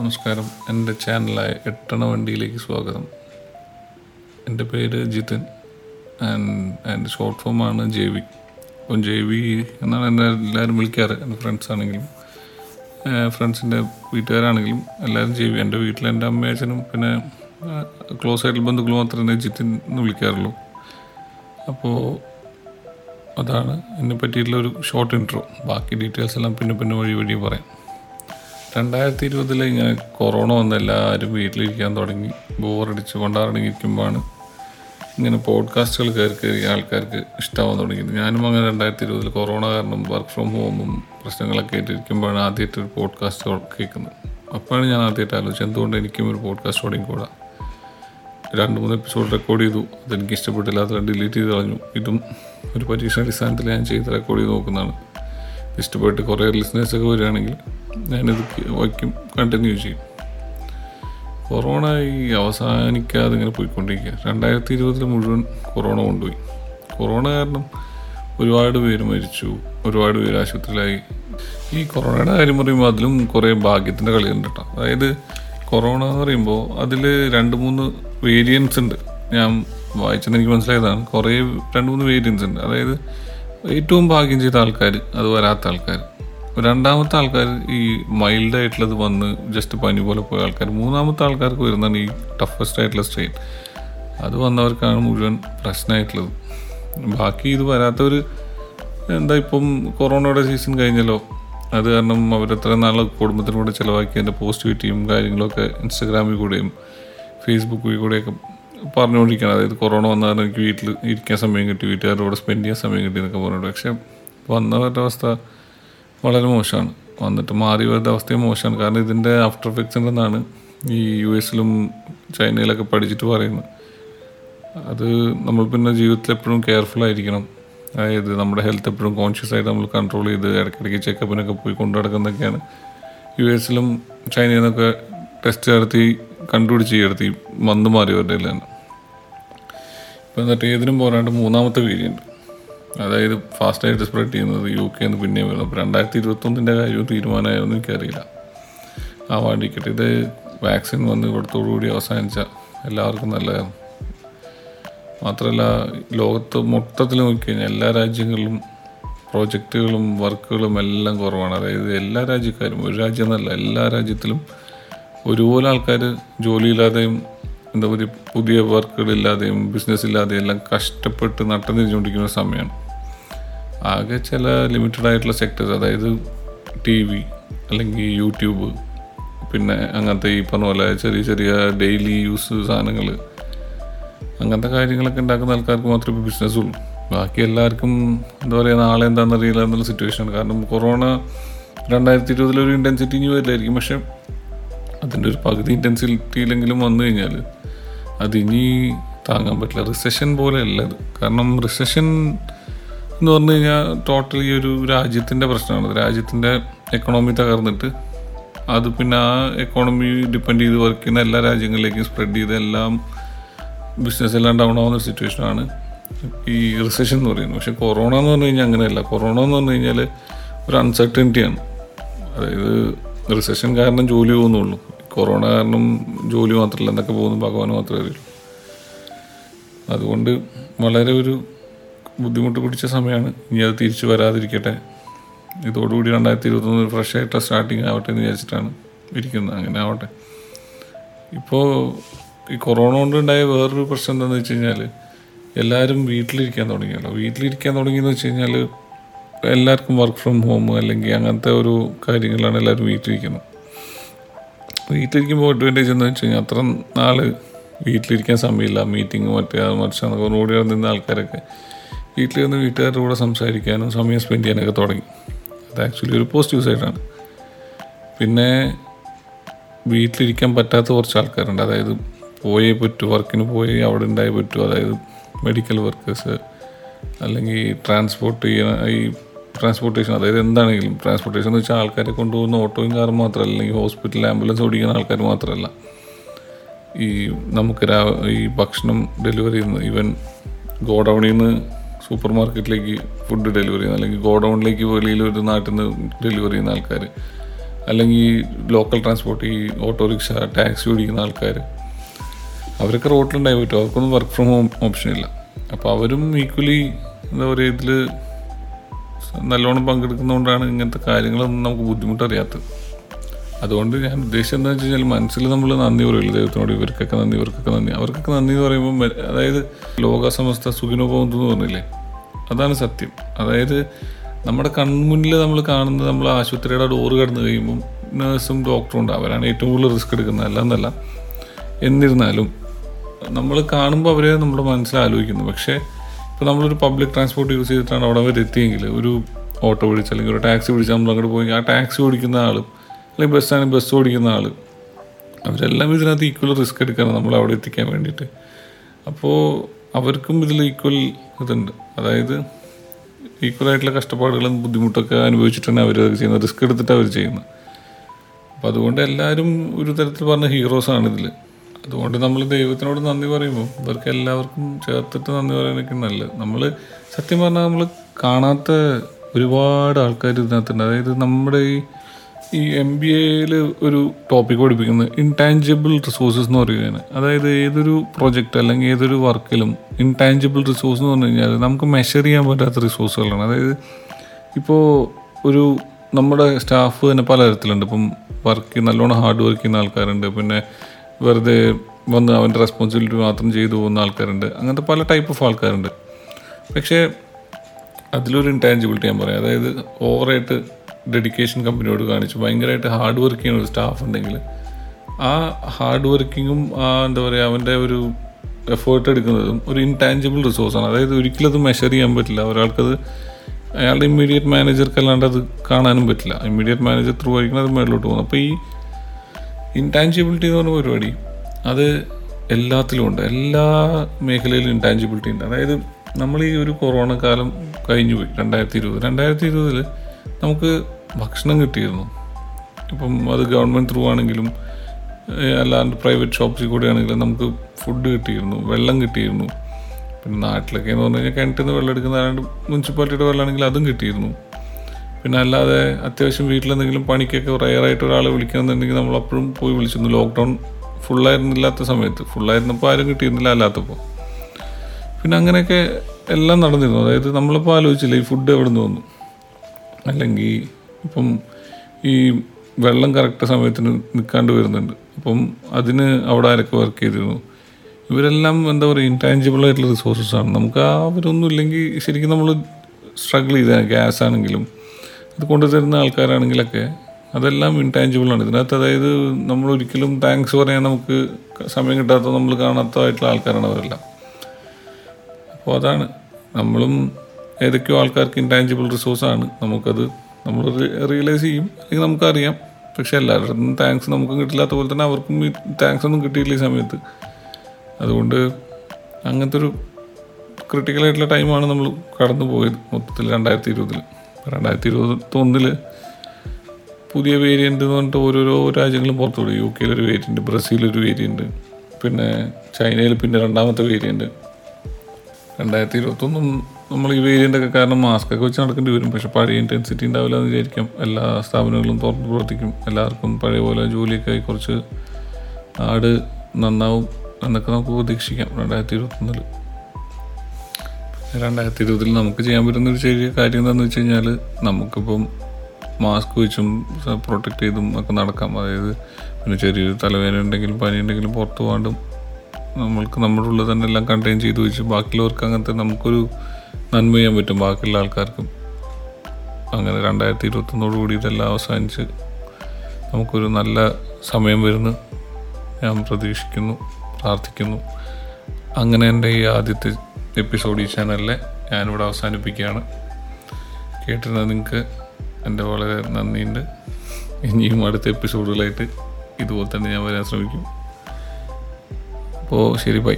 നമസ്കാരം. എന്റെ ചാനലായ എട്ടണ വണ്ടിയിലേക്ക് സ്വാഗതം. എന്റെ പേര് ജിതിൻ. ആൻഡ് എന്റെ ഷോർട്ട് ഫോമാണ് ജെ വി അപ്പം ജെ വി എന്നാണ് എന്നെ എല്ലാവരും വിളിക്കാറ്. എന്റെ ഫ്രണ്ട്സ് ആണെങ്കിലും ഫ്രണ്ട്സിന്റെ വീട്ടുകാരാണെങ്കിലും എല്ലാവരും ജെ വി എന്റെ വീട്ടിൽ എന്റെ അമ്മയും അച്ഛനും പിന്നെ ക്ലോസ് ആയിട്ടുള്ള ബന്ധുക്കൾ മാത്രമേ ജിതിൻ എന്ന് വിളിക്കാറുള്ളൂ. അപ്പോൾ അതാണ് എന്നെ പറ്റിയിട്ടുള്ള ഒരു ഷോർട്ട് ഇൻട്രോ ബാക്കി ഡീറ്റെയിൽസ് എല്ലാം പിന്നെ പിന്നെ വഴി വഴി പറയാം. രണ്ടായിരത്തി ഇരുപതിൽ ഇങ്ങനെ കൊറോണ വന്ന് എല്ലാവരും വീട്ടിലിരിക്കാൻ തുടങ്ങി. ബോറടിച്ച് കൊണ്ടാടങ്ങിയിരിക്കുമ്പോഴാണ് ഇങ്ങനെ പോഡ്കാസ്റ്റുകൾ കയറി കയറി ആൾക്കാർക്ക് ഇഷ്ടമാവാൻ തുടങ്ങിയത്. ഞാനും അങ്ങനെ രണ്ടായിരത്തി ഇരുപതിൽ കൊറോണ കാരണം വർക്ക് ഫ്രം ഹോമും പ്രശ്നങ്ങളൊക്കെ ആയിട്ടിരിക്കുമ്പോഴാണ് ആദ്യമായിട്ട് ഒരു പോഡ്കാസ്റ്റ് കേൾക്കുന്നത്. അപ്പോഴാണ് ഞാൻ ആദ്യമായിട്ട് ആലോചിച്ചത് എന്തുകൊണ്ട് എനിക്കും ഒരു പോഡ്കാസ്റ്റ് തുടങ്ങിക്കൂടാ രണ്ട് മൂന്ന് എപ്പിസോഡ് റെക്കോർഡ് ചെയ്തു. അതെനിക്ക് ഇഷ്ടപ്പെട്ടില്ല. അത് ഡിലീറ്റ് ചെയ്ത് കളഞ്ഞു. ഇതും ഒരു പരീക്ഷണ അടിസ്ഥാനത്തിൽ ഞാൻ ചെയ്ത് റെക്കോർഡ് ചെയ്ത് നോക്കുന്നതാണ്. ഇഷ്ടപ്പെട്ട് കുറേ ലിസണേഴ്സൊക്കെ വരികയാണെങ്കിൽ ഞാനിത് വയ്ക്കും കണ്ടിന്യൂ ചെയ്യും. കൊറോണ ഈ അവസാനിക്കാതെ ഇങ്ങനെ പോയിക്കൊണ്ടിരിക്കുക. രണ്ടായിരത്തി ഇരുപതിൽ മുഴുവൻ കൊറോണ കൊണ്ടുപോയി. കൊറോണ കാരണം ഒരുപാട് പേര് മരിച്ചു ഒരുപാട് പേര് ആശുപത്രിയിലായി. ഈ കൊറോണയുടെ കാര്യം പറയുമ്പോൾ അതിലും കുറേ ഭാഗ്യത്തിന്റെ കളിയുണ്ട് കേട്ടോ. അതായത് കൊറോണ എന്ന് പറയുമ്പോൾ അതിൽ രണ്ട് മൂന്ന് വേരിയൻസ് ഉണ്ട്. ഞാൻ വായിച്ചെന്ന് എനിക്ക് മനസ്സിലായതാണ്. കുറേ രണ്ട് മൂന്ന് വേരിയൻസ് ഉണ്ട്. അതായത് ഏറ്റവും ഭാഗ്യം ചെയ്ത ആൾക്കാർ അത് വരാത്ത ആൾക്കാർ രണ്ടാമത്തെ ആൾക്കാർ ഈ മൈൽഡ് ആയിട്ടുള്ളത് വന്ന് ജസ്റ്റ് പനി പോലെ പോയ ആൾക്കാർ മൂന്നാമത്തെ ആൾക്കാർക്ക് വരുന്നതാണ് ഈ ടഫസ്റ്റ് ആയിട്ടുള്ള സ്ട്രെയിൻ അത് വന്നവർക്കാണ് മുഴുവൻ പ്രശ്നമായിട്ടുള്ളത് ബാക്കി ഇത് വരാത്തവർ എന്താ ഇപ്പം കൊറോണയുടെ സീസൺ കഴിഞ്ഞല്ലോ. അത് കാരണം അവരെത്ര നാൾ കുടുംബത്തിനൂടെ ചിലവാക്കി അതിന്റെ പോസിറ്റിവിറ്റിയും കാര്യങ്ങളൊക്കെ ഇൻസ്റ്റഗ്രാമിൽ കൂടെയും ഫേസ്ബുക്കിൽ കൂടെയൊക്കെ പറഞ്ഞുകൊണ്ടിരിക്കുകയാണ് അതായത് കൊറോണ വന്നാൽ എനിക്ക് വീട്ടിൽ ഇരിക്കാൻ സമയം കിട്ടി വീട്ടുകാരുടെ കൂടെ സ്പെൻഡ് ചെയ്യാൻ സമയം കിട്ടി എന്നൊക്കെ പറഞ്ഞിട്ട്. പക്ഷേ വന്നവരുടെ അവസ്ഥ വളരെ മോശമാണ്. വന്നിട്ട് മാറി വരുന്ന അവസ്ഥയും മോശമാണ്. കാരണം ഇതിന്റെ ആഫ്റ്റർ എഫക്ട്സ് ഉണ്ടെന്നാണ് ഈ യു എസിലും ചൈനയിലൊക്കെ പഠിച്ചിട്ട് പറയുന്നത്. അത് നമ്മൾ പിന്നെ ജീവിതത്തിൽ എപ്പോഴും കെയർഫുൾ ആയിരിക്കണം. അതായത് നമ്മുടെ ഹെൽത്ത് എപ്പോഴും കോൺഷ്യസ് ആയിട്ട് നമ്മൾ കൺട്രോൾ ചെയ്ത് ഇടയ്ക്കിടയ്ക്ക് ചെക്കപ്പിനൊക്കെ പോയി കൊണ്ടു നടക്കുന്നതൊക്കെയാണ്. യു എസിലും ചൈനയിൽ നിന്നൊക്കെ ടെസ്റ്റ് നടത്തി കണ്ടുപിടിച്ച് എടുത്തി വന്ന് മാറിയവരുടെ എല്ലാം ഇപ്പം എന്നിട്ട് ഏതിനും പോരാണ്ട് മൂന്നാമത്തെ വേരിയന്റ്. അതായത് ഫാസ്റ്റായിട്ട് സ്പ്രെഡ് ചെയ്യുന്നത് യു കെ എന്ന് പിന്നെയും വരുന്നു. അപ്പോൾ രണ്ടായിരത്തി ഇരുപത്തൊന്നിന്റെ കാര്യവും തീരുമാനമായിരുന്നു എനിക്കറിയില്ല. ആ വാണ്ടിക്കട്ട്. ഇത് വാക്സിൻ വന്ന് ഇവിടത്തോടുകൂടി അവസാനിച്ച എല്ലാവർക്കും നല്ലതാണ്. മാത്രമല്ല ലോകത്ത് മൊത്തത്തിൽ നോക്കിക്കഴിഞ്ഞാൽ എല്ലാ രാജ്യങ്ങളിലും പ്രോജക്റ്റുകളും വർക്കുകളും എല്ലാം കുറവാണ്. അതായത് എല്ലാ രാജ്യക്കാരും ഒരു രാജ്യം എന്നല്ല എല്ലാ രാജ്യത്തിലും ഒരുപോലെ ആൾക്കാർ ജോലിയില്ലാതെയും എന്താ പറയുക പുതിയ വർക്കുകളില്ലാതെയും ബിസിനസ് ഇല്ലാതെയും എല്ലാം കഷ്ടപ്പെട്ട് നട്ടം തിരിച്ചുകൊണ്ടിരിക്കുന്ന സമയമാണ്. ആകെ ചില ലിമിറ്റഡ് ആയിട്ടുള്ള സെക്ടേഴ്സ് അതായത് ടി വി അല്ലെങ്കിൽ യൂട്യൂബ് പിന്നെ അങ്ങനത്തെ ഈ പറഞ്ഞ പോലെ ചെറിയ ചെറിയ ഡെയിലി യൂസ് സാധനങ്ങൾ അങ്ങനത്തെ കാര്യങ്ങളൊക്കെ ഉണ്ടാക്കുന്ന ആൾക്കാർക്ക് മാത്രമേ ഇപ്പോൾ ബിസിനസ് ഉള്ളൂ. ബാക്കി എല്ലാവർക്കും എന്താ പറയുക നാളെ എന്താണെന്ന് അറിയില്ല എന്നുള്ള സിറ്റുവേഷനാണ് കാരണം കൊറോണ രണ്ടായിരത്തി ഇരുപതിലൊരു ഇന്റൻസിറ്റി ഇനി വരില്ലായിരിക്കും. പക്ഷെ അതിന്റെ ഒരു പകുതി ഇന്റൻസിറ്റിയിലെങ്കിലും വന്നു കഴിഞ്ഞാൽ അതിനി താങ്ങാൻ പറ്റില്ല. റിസഷൻ പോലെയല്ല അത് കാരണം റിസഷൻ എന്ന് പറഞ്ഞു കഴിഞ്ഞാൽ ടോട്ടലി ഒരു രാജ്യത്തിന്റെ പ്രശ്നമാണ്. രാജ്യത്തിന്റെ എക്കണോമി തകർന്നിട്ട് അത് പിന്നെ ആ എക്കോണമി ഡിപ്പെൻഡ് ചെയ്ത് വർക്ക് ചെയ്യുന്ന എല്ലാ രാജ്യങ്ങളിലേക്കും സ്പ്രെഡ് ചെയ്ത് എല്ലാം ബിസിനസ് എല്ലാം ഡൗൺ ആവുന്ന സിറ്റുവേഷനാണ് ഈ റിസഷൻ എന്ന് പറയുന്നത്. പക്ഷേ കൊറോണ എന്ന് പറഞ്ഞു കഴിഞ്ഞാൽ അങ്ങനെയല്ല. കൊറോണ എന്ന് പറഞ്ഞു കഴിഞ്ഞാൽ ഒരു അൺസർട്ടനിറ്റിയാണ് അതായത് റിസഷൻ കാരണം ജോലി പോകുന്നുള്ളൂ. കൊറോണ കാരണം ജോലി മാത്രമല്ല എന്നൊക്കെ പോകുന്നു ഭഗവാൻ മാത്രമേ അറിയുള്ളൂ. അതുകൊണ്ട് വളരെ ഒരു ബുദ്ധിമുട്ട് പിടിച്ച സമയമാണ്. ഇനി അത് തിരിച്ചു വരാതിരിക്കട്ടെ. ഇതോടുകൂടി രണ്ടായിരത്തി ഇരുപത്തൊന്ന് ഫ്രഷ് ആയിട്ട് സ്റ്റാർട്ടിങ് ആവട്ടെ എന്ന് വിചാരിച്ചിട്ടാണ് ഇരിക്കുന്നത്. അങ്ങനെ ആവട്ടെ. ഇപ്പോൾ ഈ കൊറോണ കൊണ്ടുണ്ടായ വേറൊരു പ്രശ്നം എന്താണെന്ന് വെച്ച് കഴിഞ്ഞാൽ എല്ലാവരും വീട്ടിലിരിക്കാൻ തുടങ്ങിയല്ലോ. വീട്ടിലിരിക്കാൻ തുടങ്ങിയെന്ന് വെച്ച് കഴിഞ്ഞാൽ എല്ലാവർക്കും വർക്ക് ഫ്രം ഹോം അല്ലെങ്കിൽ അങ്ങനത്തെ ഒരു കാര്യങ്ങളാണ് എല്ലാവരും വീട്ടിലിരിക്കുന്നത്. വീട്ടിലിരിക്കുമ്പോൾ അഡ്വാന്റേജ് എന്ന് വെച്ച് കഴിഞ്ഞാൽ അത്ര നാൾ വീട്ടിലിരിക്കാൻ സമയമില്ല. മീറ്റിംഗ് മറ്റേ മറിച്ചാണ് റോഡിൽ നിന്ന ആൾക്കാരൊക്കെ വീട്ടിൽ നിന്ന് വീട്ടുകാരുടെ കൂടെ സംസാരിക്കാനും സമയം സ്പെൻഡ് ചെയ്യാനൊക്കെ തുടങ്ങി. അത് ആക്ച്വലി ഒരു പോസിറ്റീവ് സൈഡാണ് പിന്നെ വീട്ടിലിരിക്കാൻ പറ്റാത്ത കുറച്ച് ആൾക്കാരുണ്ട്. അതായത് പോയേ പറ്റൂ വർക്കിന് പോയി അവിടെ ഉണ്ടായി പറ്റൂ. അതായത് മെഡിക്കൽ വർക്കേഴ്സ് അല്ലെങ്കിൽ ട്രാൻസ്പോർട്ട് ചെയ്യുന്ന ഈ ട്രാൻസ്പോർട്ടേഷൻ അതായത് എന്താണെങ്കിലും ട്രാൻസ്പോർട്ടേഷൻ എന്ന് വെച്ചാൽ ആൾക്കാരെ കൊണ്ടുപോകുന്ന ഓട്ടോയും കാറും മാത്രമല്ല അല്ലെങ്കിൽ ഹോസ്പിറ്റൽ ആംബുലൻസ് ഓടിക്കുന്ന ആൾക്കാർ മാത്രമല്ല. ഈ നമുക്ക് രാ ഈ ഭക്ഷണം ഡെലിവറി ചെയ്യുന്ന ഈവൻ ഗോഡൗണിൽ നിന്ന് സൂപ്പർ മാർക്കറ്റിലേക്ക് ഫുഡ് ഡെലിവറി ചെയ്യുന്ന അല്ലെങ്കിൽ ഗോഡൗണിലേക്ക് വെളിയിൽ ഒരു നാട്ടിൽ നിന്ന് ഡെലിവറി ചെയ്യുന്ന ആൾക്കാർ അല്ലെങ്കിൽ ലോക്കൽ ട്രാൻസ്പോർട്ട് ഈ ഓട്ടോറിക്ഷ ടാക്സി ഓടിക്കുന്ന ആൾക്കാർ അവരൊക്കെ റോട്ടിലുണ്ടായി പറ്റും അവർക്കൊന്നും വർക്ക് ഫ്രം ഹോം ഓപ്ഷൻ ഇല്ല. അപ്പോൾ അവരും ഈക്വലി എന്താ പറയുക ഇതിൽ നല്ലോണം പങ്കെടുക്കുന്നതുകൊണ്ടാണ് ഇങ്ങനത്തെ കാര്യങ്ങളൊന്നും നമുക്ക് ബുദ്ധിമുട്ടറിയാത്തത്. അതുകൊണ്ട് ഞാൻ ഉദ്ദേശിച്ചത് എന്താ വെച്ച് കഴിഞ്ഞാൽ മനസ്സിൽ നമ്മൾ നന്ദി പറയുള്ളൂ ദൈവത്തിനോട് ഇവർക്കൊക്കെ നന്ദി ഇവർക്കൊക്കെ നന്ദി. അവർക്കൊക്കെ നന്ദി എന്ന് പറയുമ്പോൾ അതായത് ലോകസമസ്ത സുഖിനോപം എന്ന് പറഞ്ഞില്ലേ? അതാണ് സത്യം. അതായത് നമ്മുടെ കൺമുന്നിൽ നമ്മൾ കാണുന്നത് നമ്മൾ ആശുപത്രിയുടെ ഡോറ് കടന്നു കഴിയുമ്പം നേഴ്സും ഡോക്ടറും ഉണ്ട്. അവരാണ് ഏറ്റവും കൂടുതൽ റിസ്ക് എടുക്കുന്നത്. അല്ലെന്നല്ല. എന്നിരുന്നാലും നമ്മൾ കാണുമ്പോൾ അവരെ നമ്മുടെ മനസ്സിൽ ആലോചിക്കുന്നു. പക്ഷേ ഇപ്പോൾ നമ്മളൊരു പബ്ലിക് ട്രാൻസ്പോർട്ട് യൂസ് ചെയ്തിട്ടാണ് അവിടെ വരെ എത്തിയെങ്കിൽ ഒരു ഓട്ടോ വിളിച്ച് അല്ലെങ്കിൽ ഒരു ടാക്സി വിളിച്ച് നമ്മൾ അങ്ങോട്ട് പോയി ആ ടാക്സി ഓടിക്കുന്ന ആളും അല്ലെങ്കിൽ ബസ്സാണെങ്കിൽ ബസ് ഓടിക്കുന്ന ആൾ അവരെല്ലാം ഇതിനകത്ത് ഈക്വൽ റിസ്ക് എടുക്കണം നമ്മൾ അവിടെ എത്തിക്കാൻ വേണ്ടിയിട്ട്. അപ്പോൾ അവർക്കും ഇതിൽ ഈക്വൽ ഇതുണ്ട്. അതായത് ഈക്വൽ ആയിട്ടുള്ള കഷ്ടപ്പാടുകളും ബുദ്ധിമുട്ടൊക്കെ അനുഭവിച്ചിട്ടാണ് അവർ ചെയ്യുന്നത് റിസ്ക് എടുത്തിട്ട് അവർ ചെയ്യുന്നത്. അപ്പോൾ അതുകൊണ്ട് എല്ലാവരും ഒരു തരത്തിൽ പറഞ്ഞ ഹീറോസാണ് ഇതിൽ അതുകൊണ്ട് നമ്മൾ ദൈവത്തിനോട് നന്ദി പറയുമ്പോൾ ഇവർക്ക് എല്ലാവർക്കും ചേർത്തിട്ട് നന്ദി പറയാനൊക്കെ നല്ലത്. നമ്മൾ സത്യം പറഞ്ഞാൽ നമ്മൾ കാണാത്ത ഒരുപാട് ആൾക്കാർ ഇതിനകത്തുണ്ട്. അതായത് നമ്മുടെ ഈ ഈ എം ബി എയിൽ ഒരു ടോപ്പിക് പഠിപ്പിക്കുന്നത് ഇൻടാഞ്ചിബിൾ റിസോഴ്സസ് എന്ന് പറയുകയാണ്. അതായത് ഏതൊരു പ്രൊജക്റ്റ് അല്ലെങ്കിൽ ഏതൊരു വർക്കിലും ഇൻടാഞ്ചിബിൾ റിസോഴ്സ് എന്ന് പറഞ്ഞു കഴിഞ്ഞാൽ നമുക്ക് മെഷർ ചെയ്യാൻ പറ്റാത്ത റിസോഴ്സുകളാണ് അതായത് ഇപ്പോൾ ഒരു നമ്മുടെ സ്റ്റാഫ് തന്നെ പലതരത്തിലുണ്ട്. ഇപ്പം വർക്ക് നല്ലോണം ഹാർഡ് വർക്ക് ചെയ്യുന്ന ആൾക്കാരുണ്ട്. പിന്നെ വെറുതെ വന്ന് അവന്റെ റെസ്പോൺസിബിലിറ്റി മാത്രം ചെയ്തു പോകുന്ന ആൾക്കാരുണ്ട്. അങ്ങനത്തെ പല ടൈപ്പ് ഓഫ് ആൾക്കാരുണ്ട്. പക്ഷേ അതിലൊരു ഇൻടാഞ്ചിബിലിറ്റി ഞാൻ പറയാം. അതായത് ഓവറായിട്ട് ഡെഡിക്കേഷൻ കമ്പനിയോട് കാണിച്ച് ഭയങ്കരമായിട്ട് ഹാർഡ് വർക്ക് ചെയ്യുന്ന ഒരു സ്റ്റാഫ് ഉണ്ടെങ്കിൽ ആ ഹാർഡ് വർക്കിങ്ങും ആ എന്താ പറയുക അവന്റെ ഒരു എഫേർട്ട് എടുക്കുന്നതും ഒരു ഇൻടാഞ്ചിബിൾ റിസോഴ്സാണ് അതായത് ഒരിക്കലും അത് മെഷർ ചെയ്യാൻ പറ്റില്ല. ഒരാൾക്കത് അയാളുടെ ഇമ്മീഡിയറ്റ് മാനേജർക്ക് അല്ലാണ്ട് അത് കാണാനും പറ്റില്ല. ഇമ്മീഡിയറ്റ് മാനേജർ ത്രൂ ആയിരിക്കണം അത് മേളിലോട്ട് പോകുന്നത്. അപ്പോൾ ഈ ഇൻടാഞ്ചിബിലിറ്റി എന്ന് പറഞ്ഞ പരിപാടി. അത് എല്ലാത്തിലും ഉണ്ട്. എല്ലാ മേഖലയിലും ഇൻടാഞ്ചിബിലിറ്റി ഉണ്ട്. അതായത് നമ്മൾ ഈ ഒരു കൊറോണ കാലം കഴിഞ്ഞു പോയി. രണ്ടായിരത്തി ഇരുപത് രണ്ടായിരത്തി ഇരുപതിൽ നമുക്ക് ഭക്ഷണം കിട്ടിയിരുന്നു. ഇപ്പം അത് ഗവൺമെന്റ് ത്രൂ ആണെങ്കിലും അല്ലാണ്ട് പ്രൈവറ്റ് ഷോപ്സിൽ കൂടെ ആണെങ്കിലും നമുക്ക് ഫുഡ് കിട്ടിയിരുന്നു. വെള്ളം കിട്ടിയിരുന്നു. പിന്നെ നാട്ടിലൊക്കെ എന്ന് പറഞ്ഞു കഴിഞ്ഞാൽ കിണറ്റിൽ നിന്ന് വെള്ളം എടുക്കുന്ന അല്ലാണ്ട് മുനിസിപ്പാലിറ്റിയുടെ വെള്ളമാണെങ്കിൽ അതും കിട്ടിയിരുന്നു. പിന്നെ അല്ലാതെ അത്യാവശ്യം വീട്ടിലെന്തെങ്കിലും പണിക്കൊക്കെ റയറായിട്ട് ഒരാളെ വിളിക്കണമെന്നുണ്ടെങ്കിൽ നമ്മൾ അപ്പോഴും പോയി വിളിച്ചിരുന്നു. ലോക്ക്ഡൗൺ ഫുള്ളായിരുന്നില്ലാത്ത സമയത്ത്. ഫുള്ളായിരുന്നപ്പോൾ ആരും കിട്ടിയിരുന്നില്ല അല്ലാത്തപ്പോൾ. പിന്നെ അങ്ങനെയൊക്കെ എല്ലാം നടന്നിരുന്നു. അതായത് നമ്മളിപ്പോൾ ആലോചിച്ചില്ല ഈ ഫുഡ് എവിടെ നിന്ന് വന്നു? അല്ലെങ്കിൽ ഇപ്പം ഈ വെള്ളം കറക്റ്റ് സമയത്തിന് നിൽക്കാണ്ട് വരുന്നുണ്ട്. അപ്പം അതിന് അവിടെ ആരൊക്കെ വർക്ക് ചെയ്തിരുന്നു? ഇവരെല്ലാം എന്താ പറയുക ഇൻടാഞ്ചിബിൾ ആയിട്ടുള്ള റിസോഴ്സസ് ആണ്. നമുക്ക് ആ അവരൊന്നും ഇല്ലെങ്കിൽ ശരിക്കും നമ്മൾ സ്ട്രഗിൾ ചെയ്ത ഗ്യാസ് ആണെങ്കിലും ഇത് കൊണ്ടുതരുന്ന ആൾക്കാരാണെങ്കിലൊക്കെ അതെല്ലാം ഇൻടാഞ്ചിബിളാണ് ഇതിനകത്ത് അതായത് നമ്മൾ ഒരിക്കലും താങ്ക്സ് പറയാൻ നമുക്ക് സമയം കിട്ടാത്ത നമ്മൾ കാണാത്തതായിട്ടുള്ള ആൾക്കാരാണ് അവരെല്ലാം. അപ്പോൾ അതാണ്. നമ്മളും ഏതൊക്കെയോ ആൾക്കാർക്ക് ഇൻടാഞ്ചിബിൾ റിസോഴ്സാണ് നമുക്കത് നമ്മൾ റിയലൈസ് ചെയ്യും. അല്ലെങ്കിൽ നമുക്കറിയാം. പക്ഷെ എല്ലാവരുടെ താങ്ക്സ് നമുക്കും കിട്ടില്ലാത്ത പോലെ തന്നെ അവർക്കും ഈ താങ്ക്സ് ഒന്നും കിട്ടിയില്ല ഈ സമയത്ത്. അതുകൊണ്ട് അങ്ങനത്തെ ഒരു ക്രിട്ടിക്കലായിട്ടുള്ള ടൈമാണ് നമ്മൾ കടന്നു പോയത് മൊത്തത്തിൽ രണ്ടായിരത്തി ഇരുപതിൽ രണ്ടായിരത്തി ഇരുപത്തൊന്നിൽ പുതിയ വേരിയന്റ് എന്ന് പറഞ്ഞിട്ട് ഓരോരോ രാജ്യങ്ങളും പുറത്തുവിടും. യു കെയിലൊരു വേരിയന്റ് ബ്രസീലൊരു വേരിയന്റ് പിന്നെ ചൈനയിൽ പിന്നെ രണ്ടാമത്തെ വേരിയന്റ് രണ്ടായിരത്തി ഇരുപത്തൊന്നും നമ്മൾ ഈ വേരിയന്റ് ഒക്കെ കാരണം മാസ്ക് ഒക്കെ വെച്ച് നടക്കേണ്ടി വരും. പക്ഷേ പഴയ ഇന്റൻസിറ്റി ഉണ്ടാവില്ല എന്ന് വിചാരിക്കാം. എല്ലാ സ്ഥാപനങ്ങളും തുറന്ന് പ്രവർത്തിക്കും. എല്ലാവർക്കും പഴയ പോലെ ജോലിയൊക്കെ ആയി കുറച്ച് ആട് നന്നാവും എന്നൊക്കെ നമുക്ക് പ്രതീക്ഷിക്കാം രണ്ടായിരത്തി ഇരുപത്തൊന്നിൽ രണ്ടായിരത്തി ഇരുപതിൽ നമുക്ക് ചെയ്യാൻ പറ്റുന്ന ഒരു ചെറിയ കാര്യം എന്താണെന്ന് വെച്ച് കഴിഞ്ഞാൽ നമുക്കിപ്പം മാസ്ക് വെച്ചും പ്രൊട്ടക്ട് ചെയ്തും ഒക്കെ നടക്കാം. അതായത് പിന്നെ ചെറിയൊരു തലവേദന ഉണ്ടെങ്കിലും പനി ഉണ്ടെങ്കിലും പുറത്തു പോകാണ്ടും നമ്മൾക്ക് നമ്മുടെ ഉള്ളിൽ തന്നെ എല്ലാം കണ്ടെയ്ൻ ചെയ്ത് വെച്ച് ബാക്കിയുള്ളവർക്ക് അങ്ങനത്തെ നമുക്കൊരു നന്മ ചെയ്യാൻ പറ്റും ബാക്കിയുള്ള ആൾക്കാർക്കും. അങ്ങനെ രണ്ടായിരത്തി ഇരുപത്തൊന്നോട് കൂടി ഇതെല്ലാം അവസാനിച്ച് നമുക്കൊരു നല്ല സമയം വരുന്നു ഞാൻ പ്രതീക്ഷിക്കുന്നു പ്രാർത്ഥിക്കുന്നു. അങ്ങനെ എന്റെ ഈ ആദ്യത്തെ എപ്പിസോഡ് ഈ ചാനലിലെ ഞാനിവിടെ അവസാനിപ്പിക്കുകയാണ്. കേട്ടിരുന്ന നിങ്ങൾക്ക് എന്റെ വളരെ നന്ദിയുണ്ട്. ഇനിയും അടുത്ത എപ്പിസോഡുകളായിട്ട് ഇതുപോലെ തന്നെ ഞാൻ വരാൻ ശ്രമിക്കും. അപ്പോൾ ശരി ബൈ.